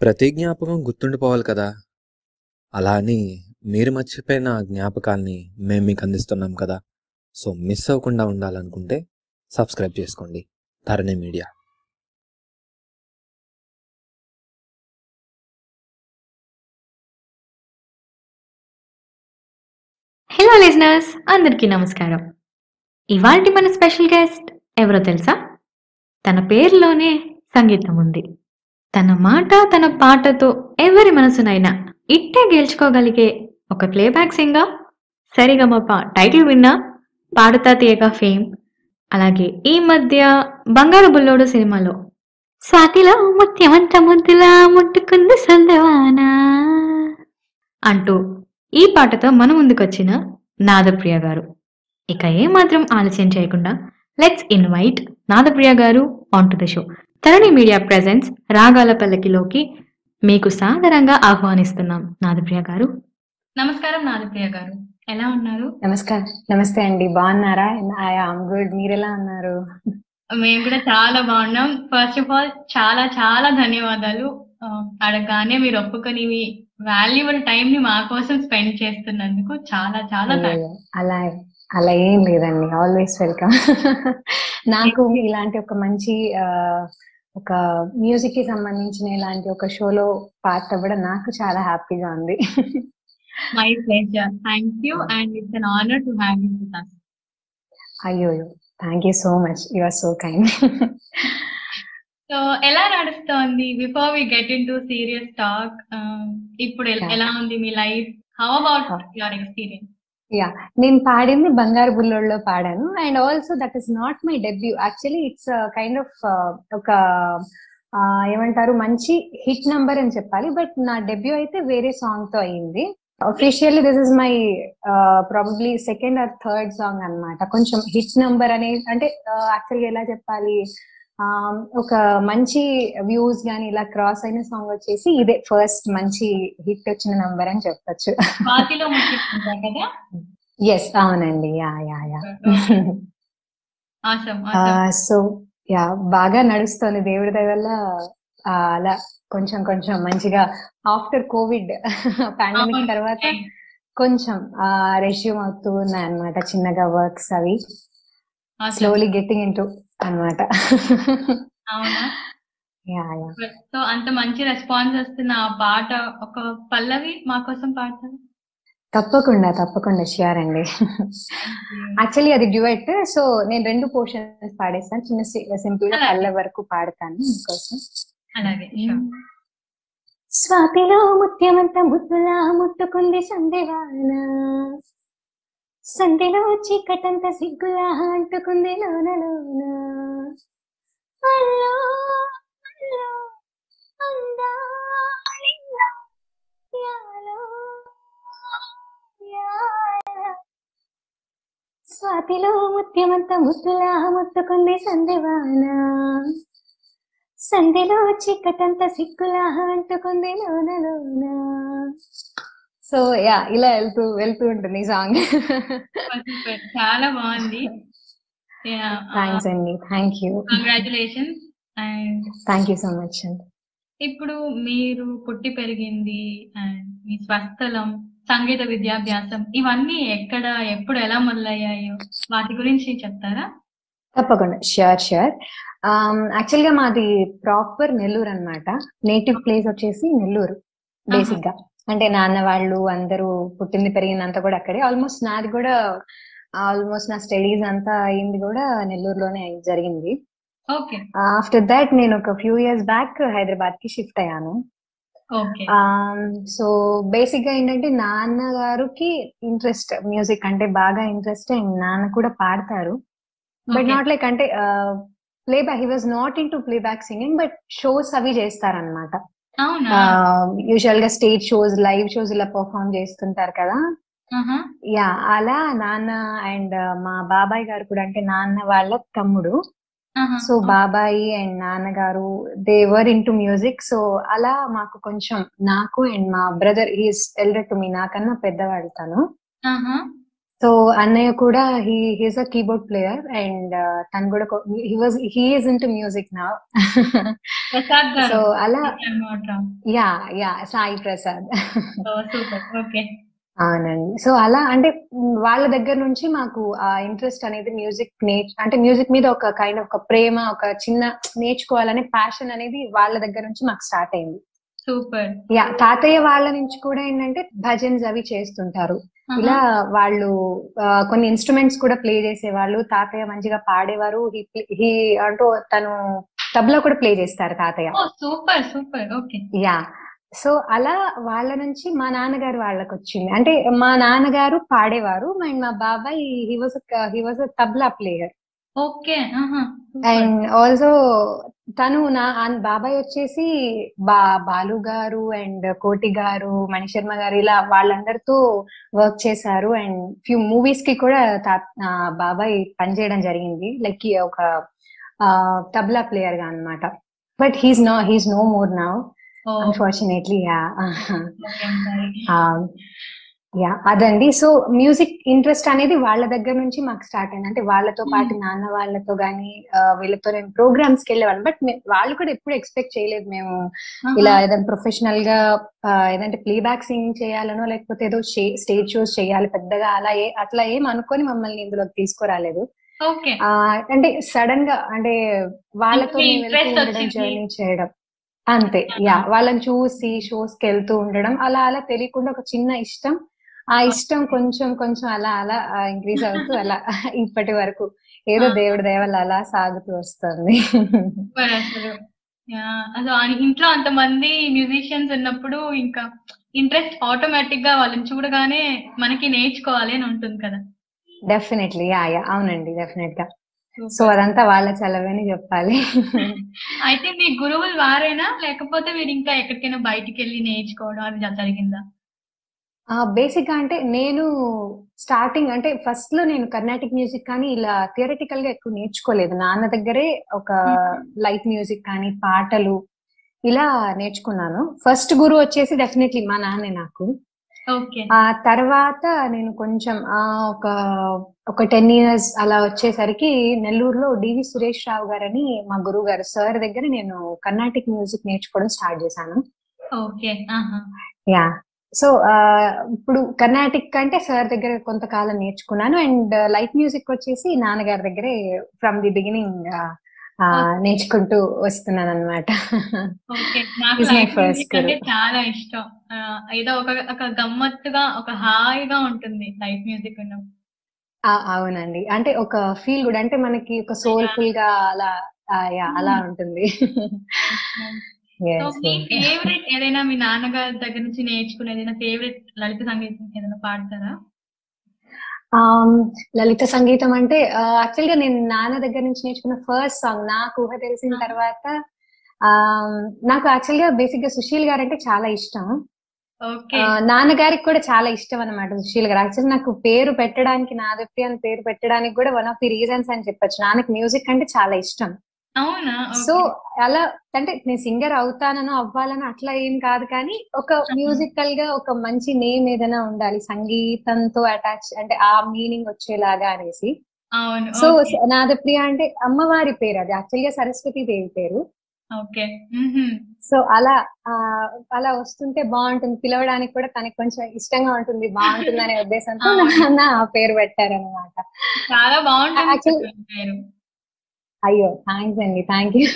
ప్రతి జ్ఞాపకం గుర్తుండిపోవాలి కదా! అలా అని మీరు మర్చిపోయిన జ్ఞాపకాల్ని మేము మీకు అందిస్తున్నాం కదా! సో, మిస్ అవ్వకుండా ఉండాలనుకుంటే సబ్స్క్రైబ్ చేసుకోండి. ధరణి మీడియా. హలో లిజనర్స్ అందరికీ నమస్కారం ఇవాళ మన స్పెషల్ గెస్ట్ ఎవరో తెలుసా తన పేరులోనే సంగీతం ఉంది తన మాట తన పాటతో ఎవరి మనసునైనా ఇట్టే గెలుచుకోగలిగే ఒక ప్లేబ్యాక్ సింగర్ సరిగమప టైటిల్ విన్నా పాడుతా తీయగా ఫేమ్ అలాగే ఈ మధ్య బంగారు బుల్లోడు సినిమాలో స్వాతిలో ముత్యమంత ముద్దులా ముట్టుకుంది సందవానా అంటూ ఈ పాటతో మన ముందుకొచ్చిన నాదప్రియ గారు. ఇక ఏమాత్రం ఆలస్యం చేయకుండా let's invite Nadapriya garu on to the show Tharani media presence రాగాల పల్లకిలోకి మీకు సాదరంగా ఆహ్వానిస్తున్నాం. నాదప్రియ గారు. నమస్కారం నాదప్రియ గారు. ఎలా ఉన్నారు? నమస్కారం. నమస్తే అండి. బాగున్నారా? గుడ్. మీరు ఎలా ఉన్నారు? మేము కూడా చాలా బాగున్నాం. ఫస్ట్ ఆఫ్ ఆల్ చాలా చాలా ధన్యవాదాలు. ఆ, అడగగానే మీరు ఒప్పుకొని మీ వాల్యుబుల్ టైం ని మా కోసం స్పెండ్ చేస్తున్నందుకు చాలా చాలా అలా అలా ఏం లేదండి. Always welcome. నాకు ఇలాంటి ఒక మంచి ఒక మ్యూజిక్కి సంబంధించిన ఇలాంటి ఒక షోలో పార్ట్ అవ్వడం నాకు చాలా హ్యాపీగా ఉంది. My pleasure thank you and it's an honour to have you with us. అయ్యో thank you so much you are so kind so ఎలా నడుస్తోంది? Before we get into serious talk ఇప్పుడు. ఎలా ఉంది మీ life how about your experience yeah నేను పాడింది బంగారు బుల్లోళ్ళలో పాడాను. And also that is not my debut actually it's kind of ఒక ఏమంటారు మంచి హిట్ నంబర్ అని చెప్పాలి. బట్ నా డెబ్యూ అయితే వేరే సాంగ్తో అయింది officially this is my probably second or third song అన్నమాట. కొంచెం హిట్ నంబర్ అనే అంటే uh, యాక్చువల్గా ఎలా చెప్పాలి? ఒక మంచి వ్యూస్ గానీ ఇలా క్రాస్ అయిన సాంగ్ వచ్చేసి ఇదే ఫస్ట్ మంచి హిట్ వచ్చిన నంబర్ అని చెప్పొచ్చు. ఎస్ అవునండి. Yeah yeah yeah. So yeah బాగా నడుస్తుంది దేవుడి వల్ల అలా కొంచెం కొంచెం మంచిగా ఆఫ్టర్ కోవిడ్ పాండమిక్. తర్వాత కొంచెం రెష్యూమ్ అవుతూ ఉన్నాయి అనమాట చిన్నగా వర్క్స్ అవి. స్లోలీ గెట్టింగ్ ఇన్ టు అనమాట. అవునా? Yeah yeah. సో అంత మంచి రెస్పాన్స్ వస్తున్న ఆ పాట ఒక పల్లవి మా కోసం పాడతారు? తప్పకుండా తప్పకుండా షూర్ అండి. యాక్చువల్లీ అది డ్యూయట్ సో నేను రెండు పోర్షన్స్ పాడేస్తాను. చిన్న సింపుల్. పల్లె వరకు పాడతాను మీకోసం. అలాగే. స్వాతిలో ముత్యమంత ముద్దులా ముట్టుకుంది సందేవాన? సంధిలో చీకటంత సిగ్గులా అంటుకుంది లోన అల్లో, అల్లో, అందాలింగా, యాలో, యాల. స్వాతిలో ముత్యమంత ముద్దులా ముత్తుకుంది సంధివాన సంధిలో చీకటంత సిగ్గులా అంటుకుంది లోన లోన. సో యా ఇలా వెళ్తూ వెళ్తూ ఉంటుంది సాంగ్. చాలా బాగుంది. థ్యాంక్స్ అండి thank you congratulations and thank you so much అండి ఇప్పుడు మీరు పుట్టి పెరిగింది అండ్ మీ స్వస్థలం సంగీత విద్యాభ్యాసం ఇవన్నీ ఎక్కడ ఎప్పుడు ఎలా మొదలయ్యాయో వాటి గురించి చెప్తారా? తప్పకుండా. ష్యూర్ ష్యూర్ యాక్చువల్గా మాది ప్రాపర్ నెల్లూరు అన్నమాట. నేటివ్ ప్లేస్ వచ్చేసి నెల్లూరు బేసిక్గా. అంటే నాన్న వాళ్ళు అందరూ పుట్టింది పెరిగిందంతా కూడా అక్కడే. ఆల్మోస్ట్ నాది కూడా ఆల్మోస్ట్ నా స్టడీస్ అంతా అయింది కూడా నెల్లూరులోనే జరిగింది. ఆఫ్టర్ దాట్ నేను ఒక ఫ్యూ ఇయర్స్ బ్యాక్ హైదరాబాద్కి షిఫ్ట్ అయ్యాను సో బేసిక్గా ఏంటంటే నాన్నగారికి ఇంట్రెస్ట్ మ్యూజిక్ అంటే బాగా ఇంట్రెస్ట్ అండ్ నాన్న కూడా పాడతారు. బట్. నాట్ లైక్ అంటే play back he was not into play back singing but shows అవి చేస్తారనమాట యూజువల్గా స్టేజ్ షోస్ లైవ్ షోస్ ఇలా పర్ఫామ్ చేస్తుంటారు కదా. యా అలా నాన్న అండ్ మా బాబాయ్ గారు కూడా అంటే నాన్న వాళ్ళ తమ్ముడు. సో బాబాయి అండ్ నాన్నగారు they were into music so అలా మాకు కొంచెం నాకు అండ్ మా brother he's elder to me నాకన్నా పెద్దవాడు తను. సో అన్నయ్య కూడా he he's a keyboard player and తను కూడా he was he is into music నా సో అలా యా యా సాయి ప్రసాద్. అవునండి. సో అలా అంటే వాళ్ళ దగ్గర నుంచి మాకు ఆ ఇంట్రెస్ట్ అనేది మ్యూజిక్ నేర్చు అంటే మ్యూజిక్ మీద ఒక కైండ్ ఒక ప్రేమ ఒక చిన్న నేర్చుకోవాలనే ప్యాషన్ అనేది వాళ్ళ దగ్గర నుంచి మాకు స్టార్ట్ అయింది. సూపర్. యా తాతయ్య వాళ్ళ నుంచి కూడా ఏంటంటే భజన్స్ అవి చేస్తుంటారు. ఇలా వాళ్ళు కొన్ని ఇన్స్ట్రుమెంట్స్ కూడా ప్లే చేసేవాళ్ళు. తాతయ్య మంచిగా పాడేవారు. హీ అంటూ తను తబలా కూడా ప్లే చేస్తారు తాతయ్య. Super super. Okay. Yeah. So అలా వాళ్ళ నుంచి మా నాన్నగారు వాళ్ళకి వచ్చింది అంటే మా నాన్నగారు పాడేవారు. అండ్ మా బాబాయ్ he was he was tabla player. Okay. And also తను నా ఆ- బాబాయ్ వచ్చేసి బా బాలు గారు అండ్ కోటి గారు మణిశర్మ గారు ఇలా వాళ్ళందరితో వర్క్ చేశారు. అండ్ ఫ్యూ మూవీస్కి కూడా బాబాయ్ పనిచేయడం జరిగింది. లైక్ ఒక తబలా ప్లేయర్గా అన్నమాట. But he's no he's no more now. Unfortunately yeah అదండి. సో మ్యూజిక్ ఇంట్రెస్ట్ అనేది వాళ్ళ దగ్గర నుంచి మాకు స్టార్ట్ అయింది. అంటే వాళ్ళతో పాటు నాన్న వాళ్ళతో గానీ వీళ్ళతో నేను ప్రోగ్రామ్స్కి వెళ్ళేవాళ్ళం. బట్ వాళ్ళు కూడా ఎప్పుడు ఎక్స్పెక్ట్ చేయలేదు మేము ఇలా ఏదైనా ప్రొఫెషనల్గా ఏదంటే ప్లేబ్యాక్ సింగింగ్ చేయాలనో లేకపోతే ఏదో స్టేజ్ షోస్ చేయాలి పెద్దగా అలా ఏ అట్లా ఏం అనుకొని మమ్మల్ని ఇందులోకి తీసుకురాలేదు. అంటే సడన్గా అంటే వాళ్ళతో. జర్నీ చేయడం. అంతే. యా వాళ్ళని చూసి షోస్కి వెళ్తూ ఉండడం. అలా అలా తెలియకుండా ఒక చిన్న ఇష్టం. ఆ ఇష్టం కొంచెం కొంచెం అలా అలా ఇంక్రీజ్ అవుతూ అలా ఇప్పటి వరకు ఏదో. దేవుడి దయ వల్ల అలా సాగుతూ వస్తుంది. అసలు. ఇంట్లో అంతమంది మ్యూజిషియన్స్ ఉన్నప్పుడు ఇంకా ఇంట్రెస్ట్ ఆటోమేటిక్గా వాళ్ళని చూడగానే మనకి నేర్చుకోవాలి అని ఉంటుంది కదా. డెఫినెట్లీ యా యా అవునండి డెఫినెట్గా. సో అదంతా వాళ్ళ చలవని చెప్పాలి. అయితే మీ గురువులు వారేనా? లేకపోతే మీరు ఇంకా ఎక్కడికైనా బయటికి వెళ్ళి నేర్చుకోవడం అది జరిగిందా? బేసిక్గా అంటే నేను స్టార్టింగ్ అంటే ఫస్ట్లో నేను కర్ణాటిక్ మ్యూజిక్ కానీ ఇలా థియరటికల్గా ఎక్కువ నేర్చుకోలేదు. నాన్న దగ్గరే ఒక లైట్ మ్యూజిక్ కానీ పాటలు ఇలా నేర్చుకున్నాను. ఫస్ట్ గురువు వచ్చేసి డెఫినెట్లీ మా నాన్నే నాకు. ఓకే. ఆ తర్వాత నేను కొంచెం ఆ ఒక ఒక టెన్ ఇయర్స్ అలా వచ్చేసరికి నెల్లూరులో డివి సురేష్ రావు గారని మా గురువు గారు సార్ దగ్గర నేను కర్ణాటిక్ మ్యూజిక్ నేర్చుకోవడం స్టార్ట్ చేశాను. ఓకే. ఆహా. సో ఇప్పుడు కర్ణాటిక్ అంటే సార్ దగ్గర కొంతకాలం నేర్చుకున్నాను. అండ్ లైట్ మ్యూజిక్ వచ్చేసి నాన్నగారి దగ్గరే ఫ్రమ్ ది బిగినింగ్ నేర్చుకుంటూ వస్తున్నాను అనమాట. చాలా ఇష్టం. ఏదో ఒక ఒక గమ్మత్తుగా ఒక హాయిగా ఉంటుంది లైట్ మ్యూజిక్ అవునండి. అంటే ఒక ఫీల్ గుడ్ అంటే మనకి ఒక సోల్ఫుల్గా అలా అలా ఉంటుంది. సో Yes, మీ. ఫేవరెట్ ఏదైనా మీ నాన్నగారి దగ్గర నుంచి నేర్చుకునే ఏదైనా ఫేవరెట్ లలిత సంగీతం ఏదైనా పాడతారా? Um, లలిత సంగీతం అంటే యాక్చువల్గా నేను నాన్న దగ్గర నుంచి నేర్చుకున్న ఫస్ట్ సాంగ్ నాకు ఊహ తెలిసిన. తర్వాత um, నాకు యాక్చువల్గా బేసిక్గా సుశీల్ గారు అంటే చాలా ఇష్టం. నాన్నగారికి కూడా చాలా ఇష్టం అన్నమాట సుశీల్ గారు. యాక్చువల్లీ నాకు పేరు పెట్టడానికి నాదప్పి అని పేరు పెట్టడానికి కూడా వన్ ఆఫ్ ది రీజన్స్ అని చెప్పొచ్చు. నాన్నకి మ్యూజిక్ అంటే చాలా ఇష్టం. అవునా? సో అలా అంటే నేను సింగర్ అవుతానో అవ్వాలని అట్లా ఏం కాదు కానీ ఒక మ్యూజికల్గా ఒక మంచి నేమ్ ఏదైనా ఉండాలి. సంగీతంతో అటాచ్ అంటే ఆ మీనింగ్ వచ్చేలాగా అనేసి. సో నాదప్రియ అంటే అమ్మవారి పేరు అది. యాక్చువల్గా సరస్వతి దేవి పేరు. ఓకే. సో అలా అలా వస్తుంటే బాగుంటుంది. పిలవడానికి కూడా తనకి కొంచెం ఇష్టంగా ఉంటుంది. బాగుంటుంది అనే ఉద్దేశంతో ఆ పేరు పెట్టారనమాట చాలా బాగుంటుంది అయ్యో థ్యాంక్స్ అండి. Thank you.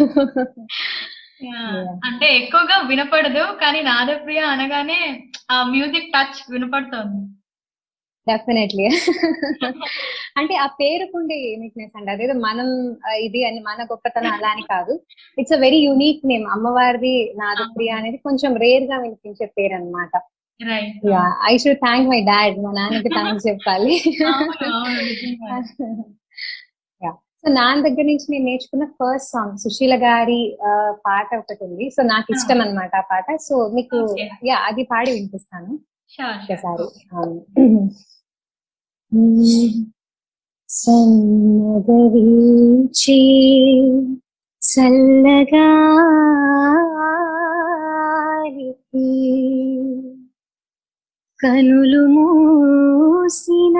అంటే ఎక్కువగా వినపడదు కానీ నాదప్రియ అనగానే ఆ మ్యూజిక్ టచ్ వినపడుతోంది. డెఫినెట్లీ. అంటే ఆ పేరుకుండే యూనిక్నెస్ అండి. అదేదో మనం ఇది అని మన గొప్పతనం అలా అని కాదు. It's a very unique name అమ్మవారిది నాదప్రియ అనేది కొంచెం రేర్గా వినిపించే పేరు అనమాట I should thank my dad మా నాన్నకి థ్యాంక్స్ చెప్పాలి. సో నాన్న దగ్గర నుంచి నేను నేర్చుకున్న ఫస్ట్ సాంగ్ సుశీల గారి ఆ, పాట ఒకటి ఉంది. సో నాకు ఇష్టం అన్నమాట ఆ పాట. సో మీకు. యా అది పాడి వినిపిస్తాను. ఒకసారి. సన్నగరించి చల్లగా కనులు మూసిన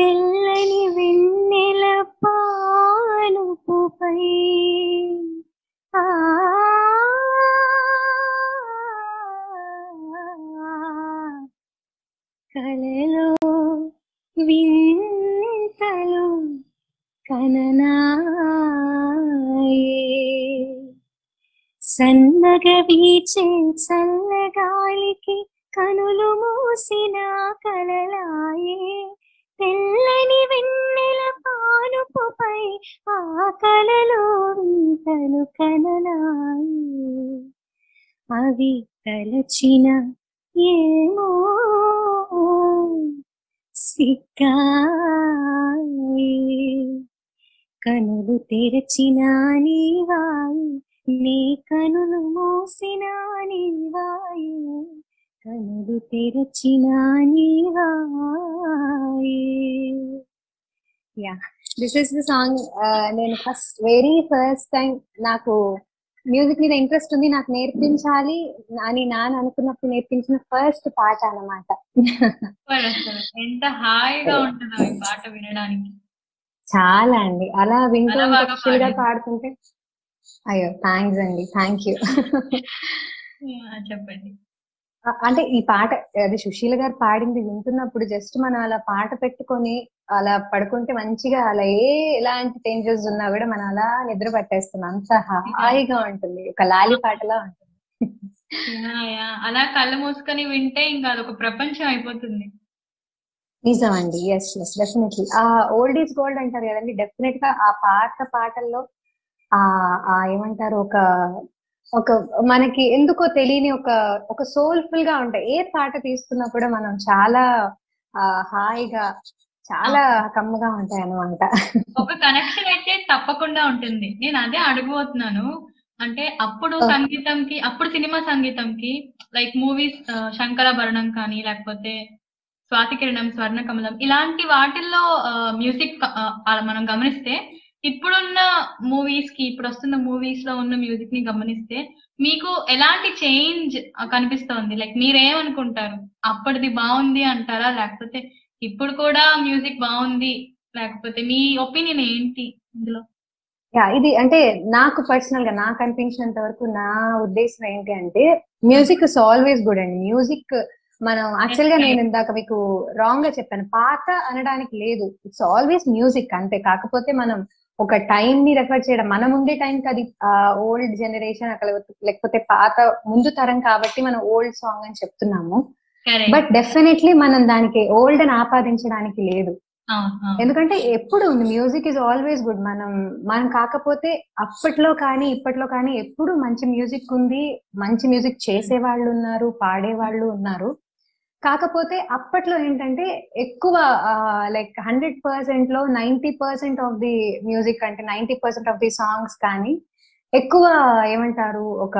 తెల్లని వెన్నెల పానుపుపై అవి తలచిన ఏమో సిక్కాయి కనులు తెరచిన నీవాయి నీ కనులు మూసిన నీవాయి. కనులు తెరచిన నీవాయి. Yeah this is the song నేను ఫస్ట్ వెరీ ఫస్ట్ టైం నాకు మ్యూజిక్ మీద ఇంట్రెస్ట్ ఉంది నాకు నేర్పించాలి అని నాన్న అనుకున్నప్పుడు నేర్పించిన ఫస్ట్ పాట అసలు ఎంత హాయిగా ఉంటుందో ఈ పాట వినడానికి. చాలా అండి. అలా వింటూ. పాడుతుంటే అయ్యో థ్యాంక్స్ అండి. థ్యాంక్ యూ చెప్పండి. అంటే ఈ పాట అది సుశీల గారు పాడింది వింటున్నప్పుడు జస్ట్ మనం అలా పాట పెట్టుకొని అలా పడుకుంటే మంచిగా అలా ఏ ఎలాంటి చేంజెస్ ఉన్నా కూడా మనం అలా నిద్ర పట్టేస్తున్నాం. అంత హాయిగా ఉంటుంది. ఒక లాలి పాటలా ఉంటుంది. అలా కళ్ళు మూసుకొని వింటే ఇంకా అదొక ప్రపంచం అయిపోతుంది. నిజం అండి ఎస్ ఎస్ డెఫినెట్లీ ఆ ఓల్డ్ ఈజ్ గోల్డ్ అంటారు కదండి. డెఫినెట్గా ఆ పాత పాటల్లో ఆ ఆ ఏమంటారు ఒక ఒక మనకి ఎందుకో తెలియని ఒక ఒక సోల్ఫుల్గా ఉంటాయి. ఏ పాట తీసుకున్నా కూడా మనం చాలా హాయిగా చాలా కమ్మగా ఉంటాయి అన్నమాట ఒక కనెక్షన్ అయితే తప్పకుండా ఉంటుంది. నేను అదే అడగబోతున్నాను అంటే అప్పుడు. సంగీతంకి అప్పుడు సినిమా సంగీతంకి లైక్ మూవీస్ శంకరాభరణం కానీ లేకపోతే స్వాతి కిరణం స్వర్ణ కమలం ఇలాంటి వాటిల్లో మ్యూజిక్ మనం గమనిస్తే ఇప్పుడున్న మూవీస్కి ఇప్పుడు వస్తున్న మూవీస్లో ఉన్న మ్యూజిక్ని గమనిస్తే మీకు ఎలాంటి చేంజ్ కనిపిస్తోంది? లైక్ మీరేమనుకుంటారు? అప్పటిది బాగుంది అంటారా? లేకపోతే ఇప్పుడు కూడా మ్యూజిక్ బాగుంది. లేకపోతే మీ ఒపీనియన్ ఏంటి ఇందులో? యా ఇది అంటే నాకు పర్సనల్గా నాకు అనిపించినంత వరకు నా ఉద్దేశం ఏంటి అంటే మ్యూజిక్ ఇస్ ఆల్వేస్ గుడ్ అండి. మ్యూజిక్ మనం యాక్చువల్గా నేను ఇందాక మీకు రాంగ్గా చెప్పాను. పాత అనడానికి లేదు. ఇట్స్ ఆల్వేస్ మ్యూజిక్ అంతే. కాకపోతే మనం ఒక టైం ని రెఫర్ చేయడం మనం ఉండే టైంకి అది ఓల్డ్ జనరేషన్ అక్కడ లేకపోతే పాత ముందు తరం కాబట్టి మనం ఓల్డ్ సాంగ్ అని చెప్తున్నాము. బట్ డెఫినెట్లీ మనం దానికి ఓల్డ్ అని ఆపాదించడానికి లేదు. ఎందుకంటే ఎప్పుడు ఉంది మ్యూజిక్ ఇస్ ఆల్వేస్ గుడ్ మనం మనం కాకపోతే అప్పట్లో కానీ ఇప్పట్లో కానీ ఎప్పుడు మంచి మ్యూజిక్ ఉంది మంచి మ్యూజిక్ చేసే వాళ్ళు ఉన్నారు పాడే వాళ్ళు ఉన్నారు. కాకపోతే అప్పట్లో ఏంటంటే ఎక్కువ లైక్ హండ్రెడ్ పర్సెంట్లో ninety percent of the music అంటే ninety percent of the songs కానీ ఎక్కువ ఏమంటారు ఒక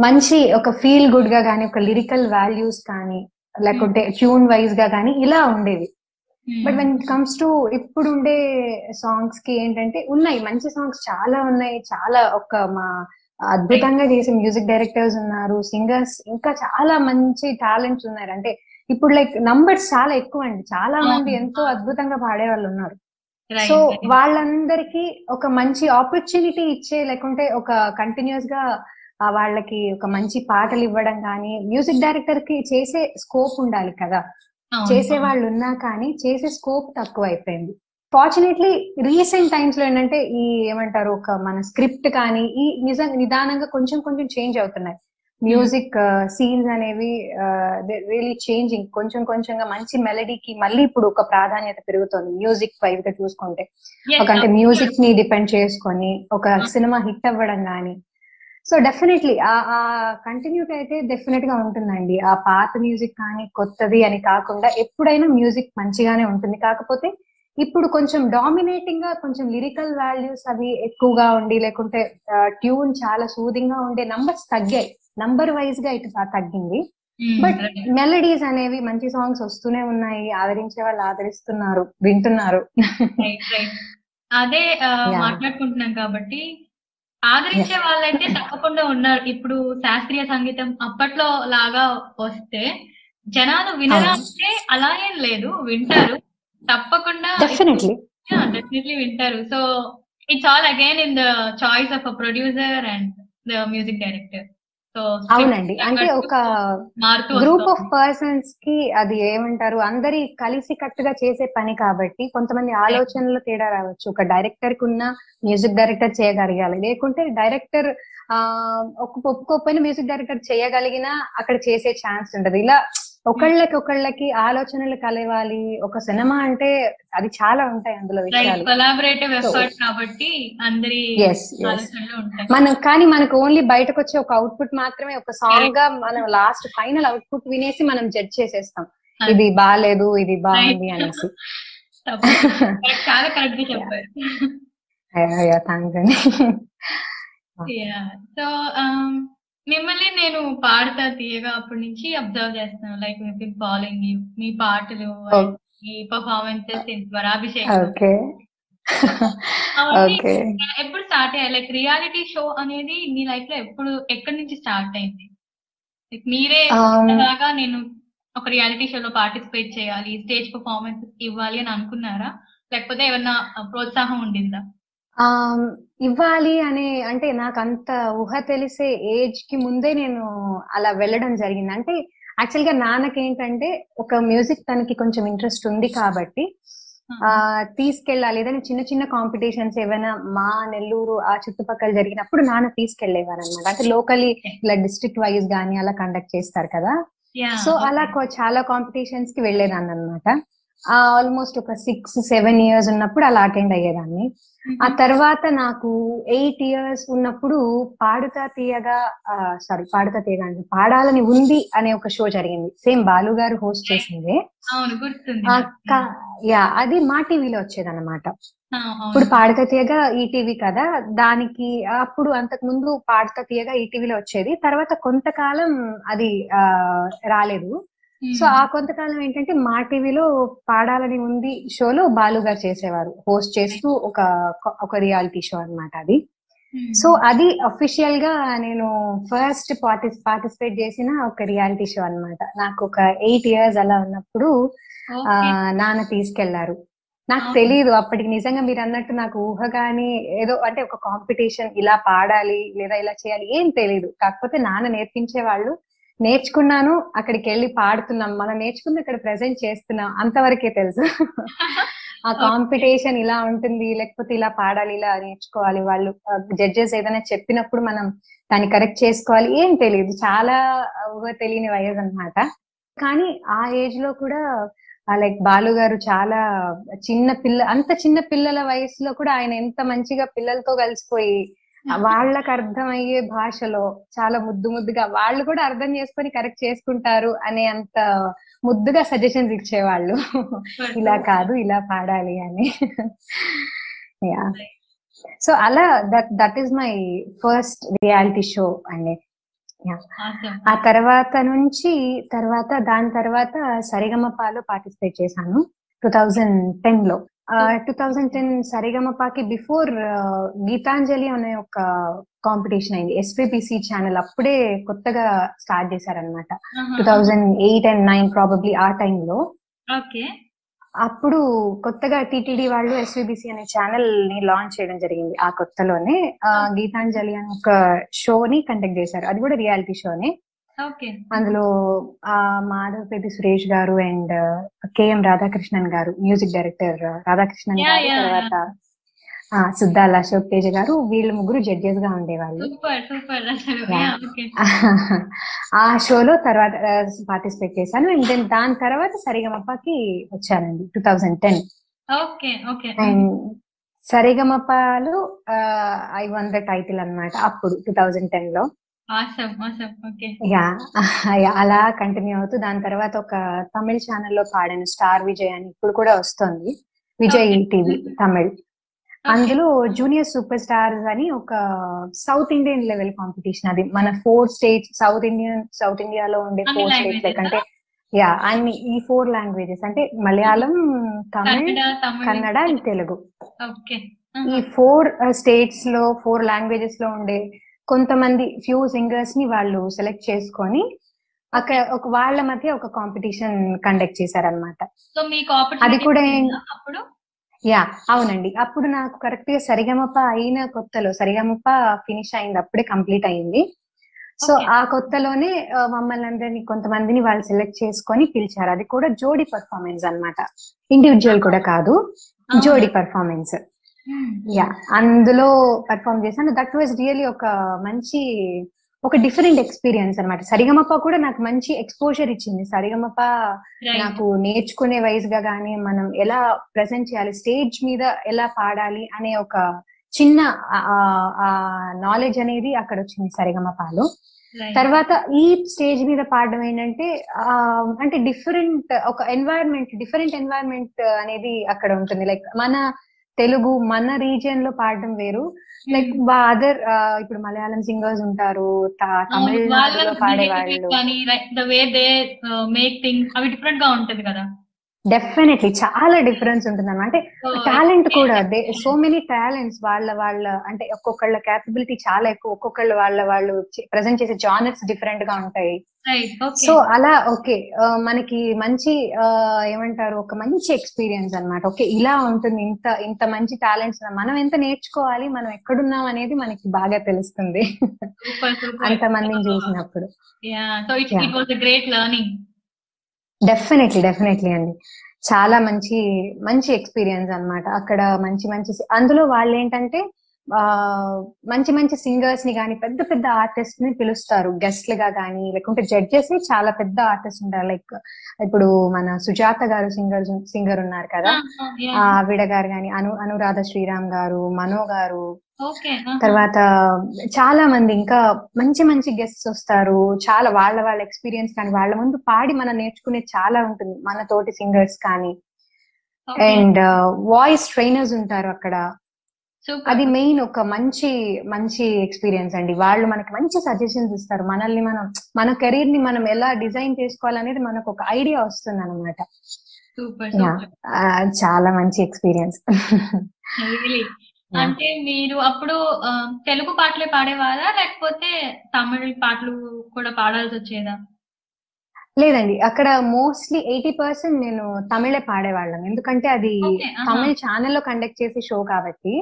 మంచి ఒక ఫీల్ గుడ్గా కానీ ఒక లిరికల్ వాల్యూస్ కానీ లేకుంటే ట్యూన్ వైజ్గా కానీ ఇలా ఉండేవి. బట్ వెన్ కమ్స్ టు ఇప్పుడు ఉండే సాంగ్స్కి ఏంటంటే ఉన్నాయి. మంచి సాంగ్స్ చాలా ఉన్నాయి. చాలా ఒక మా అద్భుతంగా చేసే మ్యూజిక్ డైరెక్టర్స్ ఉన్నారు సింగర్స్ ఇంకా చాలా మంచి టాలెంట్స్ ఉన్నారు. అంటే ఇప్పుడు లైక్ నంబర్స్ చాలా ఎక్కువ అండి చాలా మంది అవును. ఎంతో అద్భుతంగా పాడే వాళ్ళు ఉన్నారు. సో వాళ్ళందరికీ ఒక మంచి ఆపర్చునిటీ ఇచ్చే లేకుంటే ఒక కంటిన్యూస్గా వాళ్ళకి ఒక మంచి పాటలు ఇవ్వడం కానీ మ్యూజిక్ డైరెక్టర్కి చేసే స్కోప్ ఉండాలి కదా. చేసే వాళ్ళు ఉన్నా కానీ చేసే స్కోప్ తక్కువ అయిపోయింది. ఫార్చునేట్లీ రీసెంట్ టైమ్స్లో ఏంటంటే ఈ ఏమంటారు ఒక మన స్క్రిప్ట్ కానీ ఈ నిజం నిదానంగా కొంచెం కొంచెం చేంజ్ అవుతున్నాయి. మ్యూజిక్ సీన్స్ అనేవి రియలీ చేంజింగ్ కొంచెం కొంచెంగా మంచి మెలడీకి మళ్ళీ ఇప్పుడు ఒక ప్రాధాన్యత పెరుగుతోంది. మ్యూజిక్ వైజ్గా చూసుకుంటే. ఒక అంటే మ్యూజిక్ని డిపెండ్ చేసుకొని ఒక సినిమా హిట్ అవ్వడం కానీ సో డెఫినెట్లీ ఆ కంటిన్యూటీ అయితే డెఫినెట్గా ఉంటుందండి. ఆ పాత మ్యూజిక్ కానీ కొత్తది అని కాకుండా ఎప్పుడైనా మ్యూజిక్ మంచిగానే ఉంటుంది. కాకపోతే ఇప్పుడు కొంచెం డామినేటింగ్గా కొంచెం లిరికల్ వాల్యూస్ అవి ఎక్కువగా ఉండి లేకుంటే ట్యూన్ చాలా సూదింగ్గా ఉండే నంబర్స్ తగ్గాయి. నంబర్ వైజ్గా ఇటు తగ్గింది. బట్ మెలడీస్ అనేవి మంచి సాంగ్స్ వస్తూనే ఉన్నాయి. ఆదరించే వాళ్ళు ఆదరిస్తున్నారు వింటున్నారు. అదే. మాట్లాడుకుంటున్నాం కాబట్టి ఆదరించే వాళ్ళైతే తప్పకుండా ఉన్నారు. ఇప్పుడు శాస్త్రీయ సంగీతం అప్పట్లో లాగా వస్తే జనాలు వినరా. అంటే అలా ఏం లేదు. వింటారు. తప్పకుండా డెఫినెట్లీ డెఫినెట్లీ వింటారు. So it's all again in the choice of a producer and the music director అవునండి. అంటే ఒక గ్రూప్ ఆఫ్. పర్సన్స్కి అది ఏమంటారు? అందరి కలిసి కట్టుగా చేసే పని కాబట్టి కొంతమంది ఆలోచనలు తేడా రావచ్చు. ఒక డైరెక్టర్కి ఉన్న మ్యూజిక్ డైరెక్టర్ చేయగలగాలి. లేకుంటే డైరెక్టర్ ఆ ఒప్పుకోకపోయినా మ్యూజిక్ డైరెక్టర్ చేయగలిగినా అక్కడ చేసే ఛాన్స్ ఉండదు ఇలా ఒకళ్ళకి ఒకళ్ళకి ఆలోచనలు కలవాలి. ఒక సినిమా అంటే అది చాలా ఉంటాయి అందులో కొలాబరేటివ్ ఎఫర్ట్ కాబట్టి అందరి మనం కానీ మనకు ఓన్లీ బయటకు వచ్చే ఒక అవుట్పుట్ మాత్రమే ఒక సాంగ్గా మనం లాస్ట్ ఫైనల్ అవుట్పుట్ వినేసి మనం జడ్జ్ చేసేస్తాం. ఇది బాగాలేదు ఇది బాగుంది. అనేసి. చాలా కరెక్ట్గా చెప్పారు. థ్యాంక్స్ అండి. సో మిమ్మల్ని నేను పాడతా తీయగా అప్పటి నుంచి అబ్జర్వ్ చేస్తాను లైక్ ఫాలోయింగ్ యూ మీ పాటలు Oh. మీ పర్ఫార్మెన్సెస్ స్వరాభిషేకం ఓకే ఎప్పుడు స్టార్ట్ అయ్యాయి? లైక్ రియాలిటీ షో అనేది మీ లైఫ్లో ఎప్పుడు ఎక్కడి నుంచి స్టార్ట్ అయింది? మీరే లాగా నేను ఒక రియాలిటీ షోలో పార్టిసిపేట్ చేయాలి స్టేజ్ పర్ఫార్మెన్స్ ఇవ్వాలి అని అనుకున్నారా? లేకపోతే ఏమన్నా ప్రోత్సాహం ఉండిందా? ఇవ్వాలి అనే అంటే నాకు అంత ఊహ తెలిసే ఏజ్కి ముందే నేను అలా వెళ్ళడం జరిగింది. అంటే యాక్చువల్గా నాన్నకి ఏంటంటే ఒక మ్యూజిక్ తనకి కొంచెం ఇంట్రెస్ట్ ఉంది కాబట్టి ఆ తీసుకెళ్ళాలి. ఏదైనా చిన్న చిన్న కాంపిటీషన్స్ ఏమైనా మా నెల్లూరు ఆ చుట్టుపక్కల జరిగినప్పుడు నాన్న తీసుకెళ్ళేవారు అనమాట అంటే లోకలీ ఇలా డిస్ట్రిక్ట్ వైజ్ గానీ అలా కండక్ట్ చేస్తారు కదా. సో. అలా చాలా కాంపిటీషన్స్కి వెళ్ళేదాన్ని అనమాట ఆల్మోస్ట్ ఒక సిక్స్ సెవెన్ ఇయర్స్ ఉన్నప్పుడు అలా అటెండ్ అయ్యేదాన్ని. ఆ తర్వాత నాకు ఎయిట్ ఇయర్స్ ఉన్నప్పుడు పాడుతా తీయగా సారీ పాడుతా తీయగా అంటే పాడాలని ఉంది అనే ఒక షో జరిగింది. సేమ్ బాలు గారు హోస్ట్ చేసింది. యా అది మా టీవీలో వచ్చేదన్నమాట. ఇప్పుడు పాడుతా తీయగా ఈటీవీ కదా దానికి అప్పుడు అంతకు ముందు పాడుతా తీయగా ఈటీవీలో వచ్చేది. తర్వాత కొంతకాలం అది రాలేదు. సో ఆ కొంతకాలం ఏంటంటే మా టీవీలో పాడాలని ఉంది షోలో బాలు గారు చేసేవారు. హోస్ట్ చేస్తూ ఒక ఒక రియాలిటీ షో అన్నమాట అది. సో అది అఫీషియల్గా నేను ఫస్ట్ పార్టిస్ పార్టిసిపేట్ చేసిన ఒక రియాలిటీ షో అన్నమాట. నాకు ఒక ఎయిట్ ఇయర్స్ అలా ఉన్నప్పుడు. నాన్న తీసుకెళ్ళారు. నాకు. తెలియదు అప్పటికి. నిజంగా మీరు అన్నట్టు నాకు ఊహ గాని ఏదో అంటే ఒక కాంపిటీషన్ ఇలా పాడాలి లేదా ఇలా చేయాలి ఏం తెలియదు కాకపోతే నాన్న నేర్పించే వాళ్ళు నేర్చుకున్నాను అక్కడికి వెళ్ళి పాడుతున్నాం మనం నేర్చుకుని అక్కడ ప్రెజెంట్ చేస్తున్నాం అంతవరకే తెలుసు. ఆ కాంపిటీషన్ ఇలా ఉంటుంది లేకపోతే ఇలా పాడాలి ఇలా నేర్చుకోవాలి వాళ్ళు జడ్జెస్ ఏదైనా చెప్పినప్పుడు మనం దాన్ని కరెక్ట్ చేసుకోవాలి ఏం తెలియదు. చాలా తెలియని వయసు అన్నమాట. కానీ ఆ ఏజ్లో కూడా లైక్ బాలు గారు చాలా చిన్న పిల్ల అంత చిన్న పిల్లల వయసులో కూడా ఆయన ఎంత మంచిగా పిల్లలతో కలిసిపోయి వాళ్ళకి అర్థమయ్యే భాషలో చాలా ముద్దు ముద్దుగా వాళ్ళు కూడా అర్థం చేసుకొని కరెక్ట్ చేసుకుంటారు అనే అంత ముద్దుగా సజెషన్స్ ఇచ్చేవాళ్ళు. ఇలా కాదు ఇలా పాడాలి అని. యా సో అలా that that is my first reality show అండి. ఆ తర్వాత నుంచి తర్వాత దాని తర్వాత సరిగమపాలో పార్టిసిపేట్ చేశాను. టూ థౌజండ్ టెన్లో. టూ థౌజండ్ టెన్ సరిగమపాకి బిఫోర్ గీతాంజలి అనే ఒక కాంపిటీషన్ అయింది. ఎస్పీబీసీ ఛానల్ అప్పుడే కొత్తగా స్టార్ట్ చేశారనమాట. Two thousand eight and nine probably ఆ టైంలో ఓకే. అప్పుడు కొత్తగా టీటీడీ వాళ్ళు ఎస్వీబీసీ అనే ఛానల్ని లాంచ్ చేయడం జరిగింది ఆ కొత్తలోనే. గీతాంజలి అనే ఒక షోని కండక్ట్ చేశారు. అది కూడా రియాలిటీ షోనే అందులో ఆ మాధవపేటి సురేష్ గారు అండ్ కేఎం రాధాకృష్ణన్ గారు మ్యూజిక్ డైరెక్టర్ రాధాకృష్ణన్ గారు తర్వాత సుద్దాల అశోక్ తేజ గారు వీళ్ళు ముగ్గురు జడ్జెస్గా ఉండేవాళ్ళు. ఆ షోలో తర్వాత పార్టిసిపేట్ చేశాను. అండ్ దెన్ దాని తర్వాత సరిగమప్పకి వచ్చానండి టూ థౌజండ్ టెన్. అండ్ సరిగమపాలు ఐ వన్ ద టైటిల్ అన్నమాట అప్పుడు టూ థౌజండ్ టెన్లో యా యా, అలా కంటిన్యూ అవుతూ దాని తర్వాత ఒక తమిళ ఛానల్లో పాడాను స్టార్ విజయ్ అని ఇప్పుడు కూడా వస్తుంది. విజయ్. టీవీ తమిళ్. అందులో జూనియర్ సూపర్ స్టార్స్ అని ఒక సౌత్ ఇండియన్ లెవెల్ కాంపిటీషన్ అది. మన four states South Indian South ఇండియాలో ఉండే ఫోర్ స్టేట్స్ అంటే యా అన్ని ఈ ఫోర్ లాంగ్వేజెస్ అంటే మలయాళం తమిళ్ కన్నడ అండ్ తెలుగు. ఓకే ఈ ఫోర్ స్టేట్స్లో ఫోర్ లాంగ్వేజెస్లో ఉండే కొంతమంది ఫ్యూ సింగర్స్ని వాళ్ళు సెలెక్ట్ చేసుకొని అక్కడ ఒక వాళ్ళ మధ్య ఒక కాంపిటీషన్ కండక్ట్ చేశారనమాట అది కూడా అప్పుడు యా అవునండి అప్పుడు నాకు కరెక్ట్గా సరిగమప అయిన కొత్తలో సరిగమప ఫినిష్ అయింది అప్పుడే కంప్లీట్ అయింది సో. ఆ కొత్తలోనే మమ్మల్ని అందరినీ కొంతమందిని వాళ్ళు సెలెక్ట్ చేసుకొని పిలిచారు అది కూడా జోడీ పర్ఫార్మెన్స్ అన్నమాట ఇండివిజువల్ కూడా కాదు? జోడీ పర్ఫార్మెన్స్. యా అందులో పర్ఫార్మ్ చేశాను. దట్ వాజ్ రియలీ ఒక మంచి ఒక డిఫరెంట్ ఎక్స్పీరియన్స్ అన్నమాట. సరిగమప కూడా నాకు మంచి ఎక్స్పోజర్ ఇచ్చింది. సరిగమప Right. నాకు నేర్చుకునే వయసుగా గానీ మనం ఎలా ప్రెజెంట్ చేయాలి స్టేజ్ మీద ఎలా పాడాలి అనే ఒక చిన్న నాలెడ్జ్ అనేది అక్కడ వచ్చింది సరిగమపాలో. తర్వాత ఈ స్టేజ్ మీద పాడడం ఏంటంటే అంటే డిఫరెంట్ ఒక ఎన్వైరన్మెంట్ డిఫరెంట్ ఎన్వైరన్మెంట్ అనేది అక్కడ ఉంటుంది. లైక్ మన తెలుగు మన రీజియన్లో పాడడం వేరు. లైక్ అదర్ ఇప్పుడు మలయాళం సింగర్స్ ఉంటారు తమిళనాడులో ద దే థింగ్స్ అవి డిఫరెంట్గా ఉంటది కదా? డెఫినెట్లీ చాలా డిఫరెన్స్ ఉంటుంది అంటే టాలెంట్ కూడా సో మెనీ టాలెంట్స్ వాళ్ళ వాళ్ళ అంటే ఒక్కొక్కళ్ళ క్యాపబిలిటీ చాలా ఎక్కువ ఒక్కొక్కళ్ళ వాళ్ళ వాళ్ళు ప్రజెంట్ చేసే జానర్స్ డిఫరెంట్గా ఉంటాయి. సో అలా ఓకే మనకి మంచి ఏమంటారు ఒక మంచి ఎక్స్పీరియన్స్ అన్నమాట. ఓకే ఇలా ఉంటుంది ఇంత ఇంత మంచి టాలెంట్స్ మనం ఎంత నేర్చుకోవాలి మనం ఎక్కడున్నాం అనేది మనకి బాగా తెలుస్తుంది. అంత మందిని చూసినప్పుడు. గ్రేట్ లెర్నింగ్ డెఫినెట్లీ డెఫినెట్లీ అండి. చాలా మంచి మంచి ఎక్స్పీరియన్స్ అన్నమాట. అక్కడ మంచి మంచి అందులో వాళ్ళు ఏంటంటే మంచి మంచి సింగర్స్ని కానీ పెద్ద పెద్ద ఆర్టిస్ట్ని పిలుస్తారు. గెస్ట్లుగా కానీ లేకుంటే జడ్జెస్ని చాలా పెద్ద ఆర్టిస్ట్ ఉంటారు. లైక్ ఇప్పుడు మన సుజాత గారు సింగర్ సింగర్ ఉన్నారు కదా. ఆ, ఆవిడ గారు కానీ అను అనురాధ శ్రీరామ్ గారు మనో గారు. తర్వాత చాలా మంది ఇంకా మంచి మంచి గెస్ట్స్ వస్తారు. చాలా వాళ్ళ వాళ్ళ ఎక్స్పీరియన్స్ కానీ వాళ్ళ ముందు పాడి మనం నేర్చుకునే చాలా ఉంటుంది. మన తోటి సింగర్స్ కానీ. అండ్ వాయిస్ ట్రైనర్స్ ఉంటారు అక్కడ. అది మెయిన్ ఒక మంచి మంచి ఎక్స్పీరియన్స్ అండి. వాళ్ళు మనకి మంచి సజెషన్స్ ఇస్తారు. మనల్ని మనం మన కెరీర్ని మనం ఎలా డిజైన్ చేసుకోవాలనేది మనకు ఒక ఐడియా వస్తుంది అనమాట. చాలా మంచి ఎక్స్పీరియన్స్. అంటే మీరు అప్పుడు తెలుగు పాటలే పాడేవారా? లేకపోతే తమిళ పాటలు కూడా పాడాల్సి వచ్చేదా? లేదండి. అక్కడ మోస్ట్లీ ఎయిటీ పర్సెంట్ నేను తమిళే పాడేవాళ్ళం. ఎందుకంటే అది. తమిళ్ ఛానల్లో కండక్ట్ చేసే షో కాబట్టి.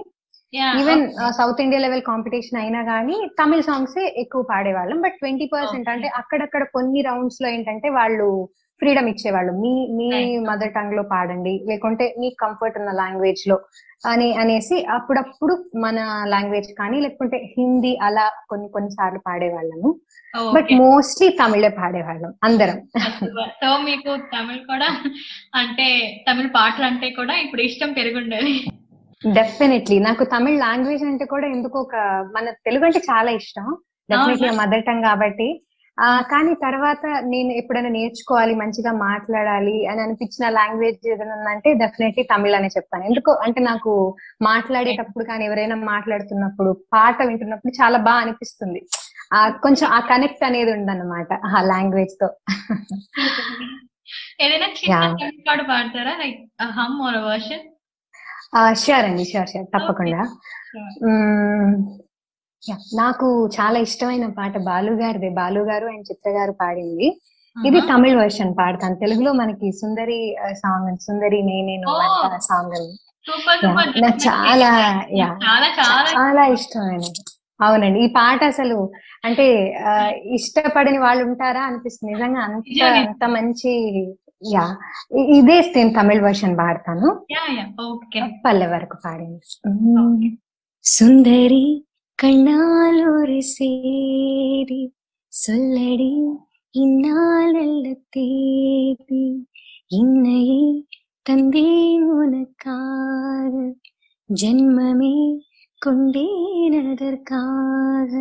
Even. South India level competition అయినా కానీ తమిళ సాంగ్స్ ఎక్కువ పాడేవాళ్ళం బట్ ట్వంటీ పర్సెంట్. అంటే అక్కడక్కడ కొన్ని రౌండ్స్లో ఏంటంటే వాళ్ళు ఫ్రీడమ్ ఇచ్చేవాళ్ళు మీ మీ. మదర్ టంగ్లో పాడండి లేకుంటే మీ కంఫర్ట్ ఉన్న లాంగ్వేజ్లో అని అనేసి అప్పుడప్పుడు మన లాంగ్వేజ్ కానీ లేకుంటే హిందీ అలా కొన్ని కొన్ని సార్లు పాడేవాళ్ళము బట్. మోస్ట్లీ తమిళే పాడేవాళ్ళం అందరం సో మీకు తమిళ్ కూడా అంటే తమిళ పాటలు అంటే కూడా ఇప్పుడు ఇష్టం పెరుగుండేది డెఫినెట్లీ నాకు తమిళ్ లాంగ్వేజ్ అంటే కూడా ఎందుకో ఒక మన తెలుగు అంటే చాలా ఇష్టం. డెఫినెట్లీ? మదర్ టంగ్ కాబట్టి. ఆ కానీ తర్వాత నేను ఎప్పుడైనా నేర్చుకోవాలి మంచిగా మాట్లాడాలి అని అనిపించిన లాంగ్వేజ్ ఏదైనా ఉందంటే డెఫినెట్లీ తమిళ్ అనే చెప్తాను. ఎందుకో అంటే నాకు మాట్లాడేటప్పుడు కానీ ఎవరైనా మాట్లాడుతున్నప్పుడు పాట వింటున్నప్పుడు చాలా బాగా అనిపిస్తుంది. ఆ కొంచెం ఆ కనెక్ట్ అనేది ఉందన్నమాట ఆ లాంగ్వేజ్తో. ఏదైనా చిన్న పాడతారా? Like hum or version sure అండి షూర్ షూర్ తప్పకుండా. నాకు చాలా ఇష్టమైన పాట బాలు గారిదే. బాలు గారు అండ్ చిత్ర గారు పాడింది. ఇది తమిళ్ వర్షన్ పాడతాను. తెలుగులో మనకి సుందరి సాంగ్ సుందరి నేనేను. సాంగ్ నాకు చాలా yeah, చాలా ఇష్టమైనది. అవునండి. ఈ పాట అసలు అంటే ఇష్టపడని వాళ్ళు ఉంటారా అనిపిస్తుంది. నిజంగా అంత. అంత మంచి యా ఇదే నేను తమిళ్ వర్షన్ పాడతాను యా యా ఓకే పల్లె వరకు పాడింది சுந்தரி கண்ணால் ஒரு சேரி சொல்லடி இந்நாள் அல்ல தேதி இன்னையே தந்தேன் உனக்காக ஜென்மமே கொண்டேன் அதற்காக